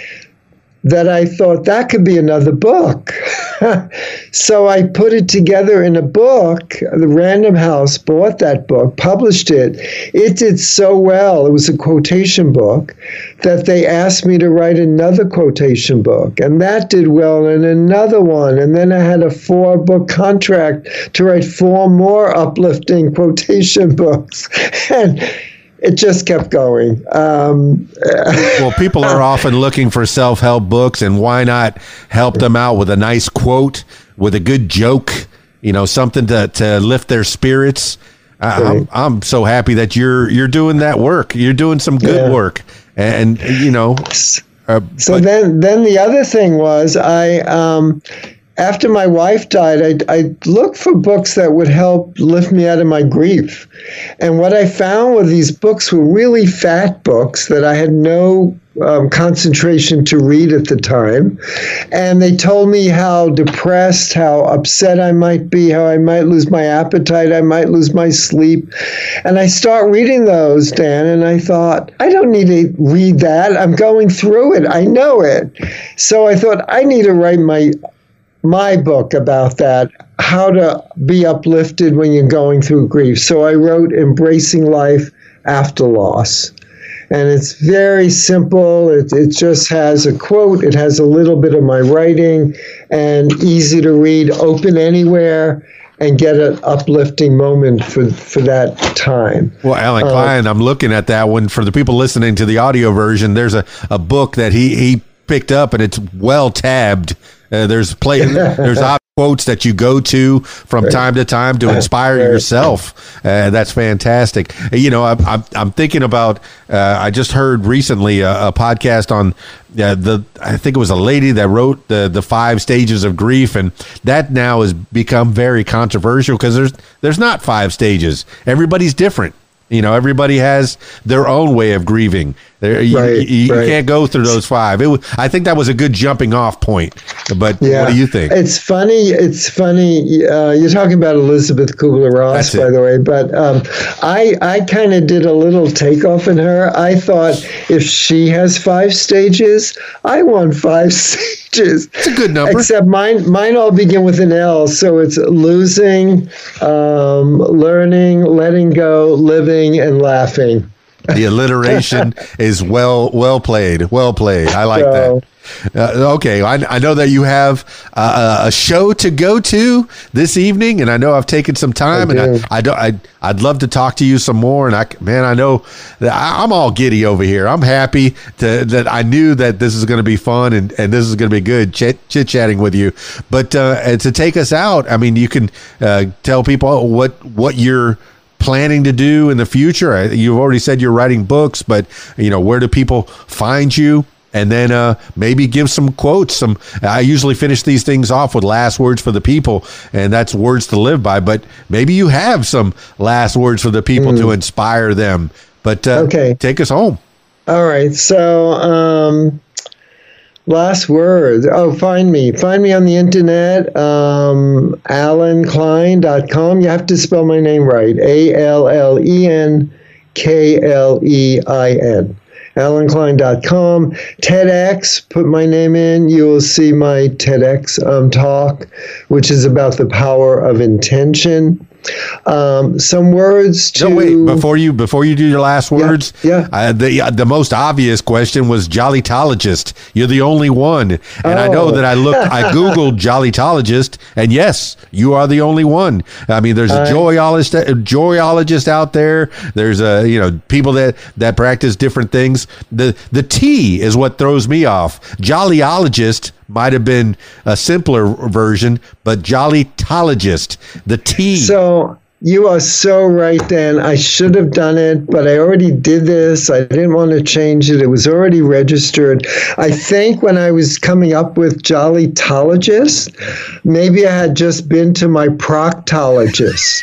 that I thought that could be another book. so I put it together in a book. The Random House bought that book, published it. It did so well. It was a quotation book that they asked me to write another quotation book. And that did well, and another one. And then I had a four book contract to write four more uplifting quotation books. And it just kept going. Um, Well, people are often looking for self help books, and why not help them out with a nice quote, with a good joke, you know, something to, to lift their spirits. I- I'm, I'm so happy that you're you're doing that work. You're doing some good Yeah. work, and you know. Uh, So but- then, then the other thing was I, um, after my wife died, I, I looked for books that would help lift me out of my grief. And what I found were these books were really fat books that I had no um, concentration to read at the time. And they told me how depressed, how upset I might be, how I might lose my appetite, I might lose my sleep. And I start reading those, Dan, and I thought, I don't need to read that. I'm going through it. I know it. So I thought, I need to write my my book about that how to be uplifted when you're going through grief. So I wrote Embracing Life After Loss. And it's very simple. It, it just has a quote, it has a little bit of my writing, and easy to read, open anywhere, and get an uplifting moment for, for that time. Well, Allen uh, Klein, I'm looking at that one for the people listening to the audio version. There's a, a book that he, he picked up and it's well tabbed. Uh, there's play, there's quotes that you go to from time to time to inspire Right. yourself. Uh, that's fantastic. Uh, You know, I'm, I'm, I'm thinking about, uh, I just heard recently a, a podcast on uh, the, I think it was a lady that wrote the, the five stages of grief. And that now has become very controversial because there's, there's not five stages. Everybody's different. You know, everybody has their own way of grieving. There, you, Right, you, you right. can't go through those five. It I think that was a good jumping off point. But yeah. what do you think? It's funny. It's funny. Uh, you're talking about Elisabeth Kübler-Ross, by the way. But um, I, I kind of did a little takeoff in her. I thought if she has five stages, I want five stages. It's a good number. Except mine, mine all begin with an L. So it's losing, um, learning, letting go, living, and laughing. the alliteration is well well played well played i like So- that uh, okay I, I know that you have uh, a show to go to this evening and i know i've taken some time I and. I, I don't I, i'd love to talk to you some more and i man i know that I, i'm all giddy over here i'm happy to, that i knew that this is going to be fun and, and this is going to be good chit chatting with you but uh, and to take us out i mean you can uh, tell people what what you're planning to do in the future? You've already said you're writing books, but you know where do people find you? And then uh, maybe give some quotes. Some I usually finish these things off with last words for the people, and that's words to live by. But maybe you have some last words for the people to inspire them. But uh, Okay. take us home. All right. So, um, last word. Oh, find me. Find me on the internet, um, allenklein.com. You have to spell my name right A L AllenKlein.com. TEDx, put my name in. You will see my TEDx um, talk, which is about the power of intention. Um, some words to. No, wait before you before you do your last words. yeah. Uh, the uh, the most obvious question was jollytologist. You're the only one, and I know Oh. that I looked. I googled jollytologist, and yes, you are the only one. I mean, there's a I- joyologist uh, joyologist out there. There's a you know people that that practice different things. The the T is what throws me off. Jollyologist might have been a simpler version, but jollytologist, the T. So you are so right, Dan. I should have done it, but I already did this. I didn't want to change it. It was already registered. I think when I was coming up with Jollytologist, maybe I had just been to my proctologist.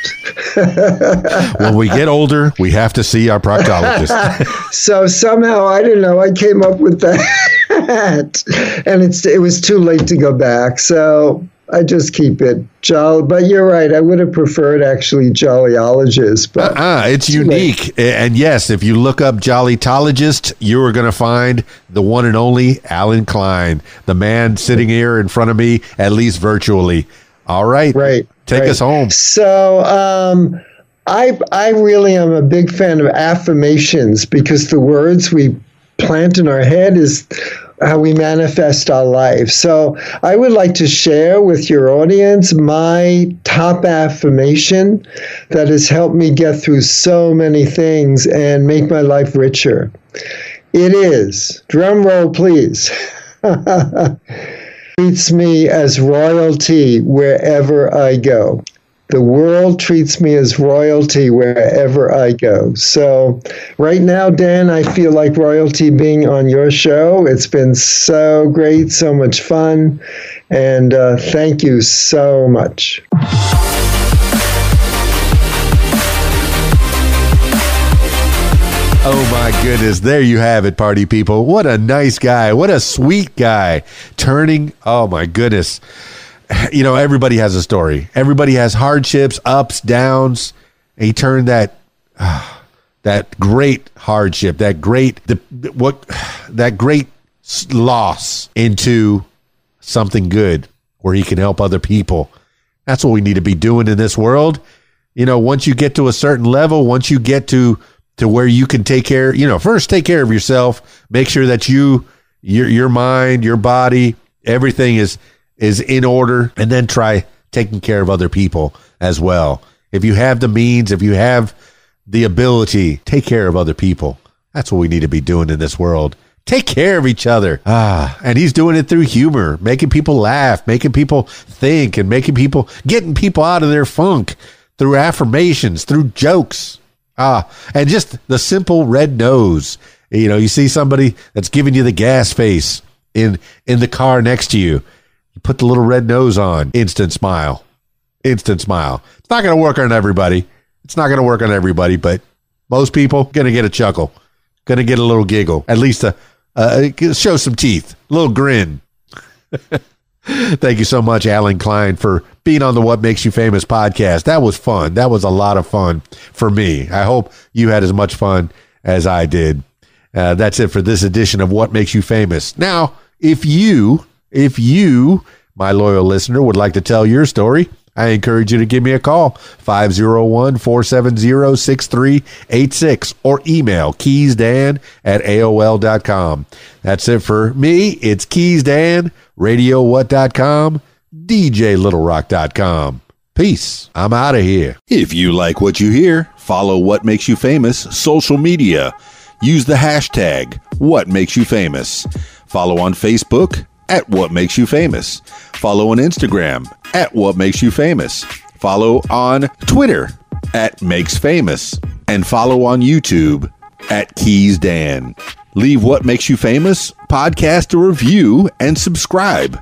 when we get older, we have to see our proctologist. so somehow I don't know. I came up with that, and it's it was too late to go back. So I just keep it jolly. But you're right. I would have preferred actually Jollyologist, but. Ah, it's unique. And yes, if you look up Jollytologist, you are going to find the one and only Allen Klein, the man sitting here in front of me, at least virtually. All right. Right. Take right. us home. So, um, I I really am a big fan of affirmations because the words we plant in our head is how we manifest our life. So, I would like to share with your audience my top affirmation that has helped me get through so many things and make my life richer. It is, drum roll please. treats me as royalty wherever I go. The world treats me as royalty wherever I go. So, right now, Dan, I feel like royalty being on your show. It's been so great, so much fun, and uh, thank you so much. Oh my goodness. There you have it, party people. What a nice guy. What a sweet guy. Turning, oh my goodness. You know, everybody has a story. Everybody has hardships, ups, downs. He turned that ah, that great hardship, that great the what that great loss into something good where he can help other people. That's what we need to be doing in this world. You know, once you get to a certain level, once you get to to where you can take care, you know, first take care of yourself, make sure that you your your mind, your body, everything is is in order and then try taking care of other people as well. If you have the means, if you have the ability, take care of other people. That's what we need to be doing in this world. Take care of each other. Ah, and he's doing it through humor, making people laugh, making people think, and making people getting people out of their funk through affirmations, through jokes. Ah, and just the simple red nose. You know, you see somebody that's giving you the gas face in in the car next to you. Put the little red nose on, instant smile. Instant smile. It's not going to work on everybody. It's not going to work on everybody, but Most people gonna get a chuckle, gonna get a little giggle, at least a show some teeth, a little grin. Thank you so much, Allen Klein, for being on the What Makes You Famous podcast. That was fun. That was a lot of fun for me. I hope you had as much fun as I did. Uh, that's it for this edition of What Makes You Famous. Now, if you, if you, my loyal listener, would like to tell your story, I encourage you to give me a call, 501 470 6386, or email keysdan at AOL.com. That's it for me. It's keysdan, radiowhat.com, djlittlerock.com. Peace. I'm out of here. If you like what you hear, follow What Makes You Famous social media. Use the hashtag What Makes You Famous. Follow on Facebook at What Makes You Famous. Follow on Instagram at What Makes You Famous. Follow on Twitter at Makes Famous. And follow on YouTube at Keys Dan. Leave What Makes You Famous podcast a review and subscribe.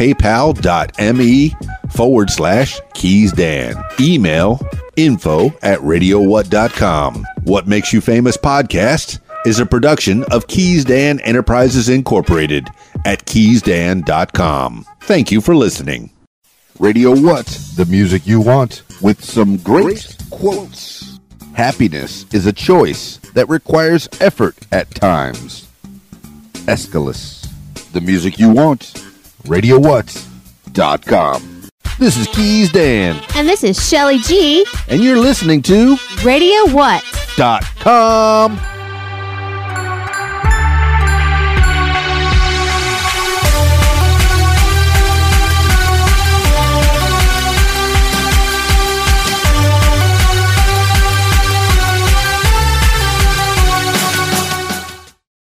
paypal.me forward slash keys dan. Email info at radiowhat.com. What Makes You Famous podcast is a production of Keys Dan Enterprises Incorporated at keysdan.com. Thank you for listening. Radio What? The music you want with some great quotes. Happiness is a choice that requires effort at times. Aeschylus. The music you want. RadioWhat.com. This is Keys Dan, And this is Shelly G. and you're listening to Radio What? dot com.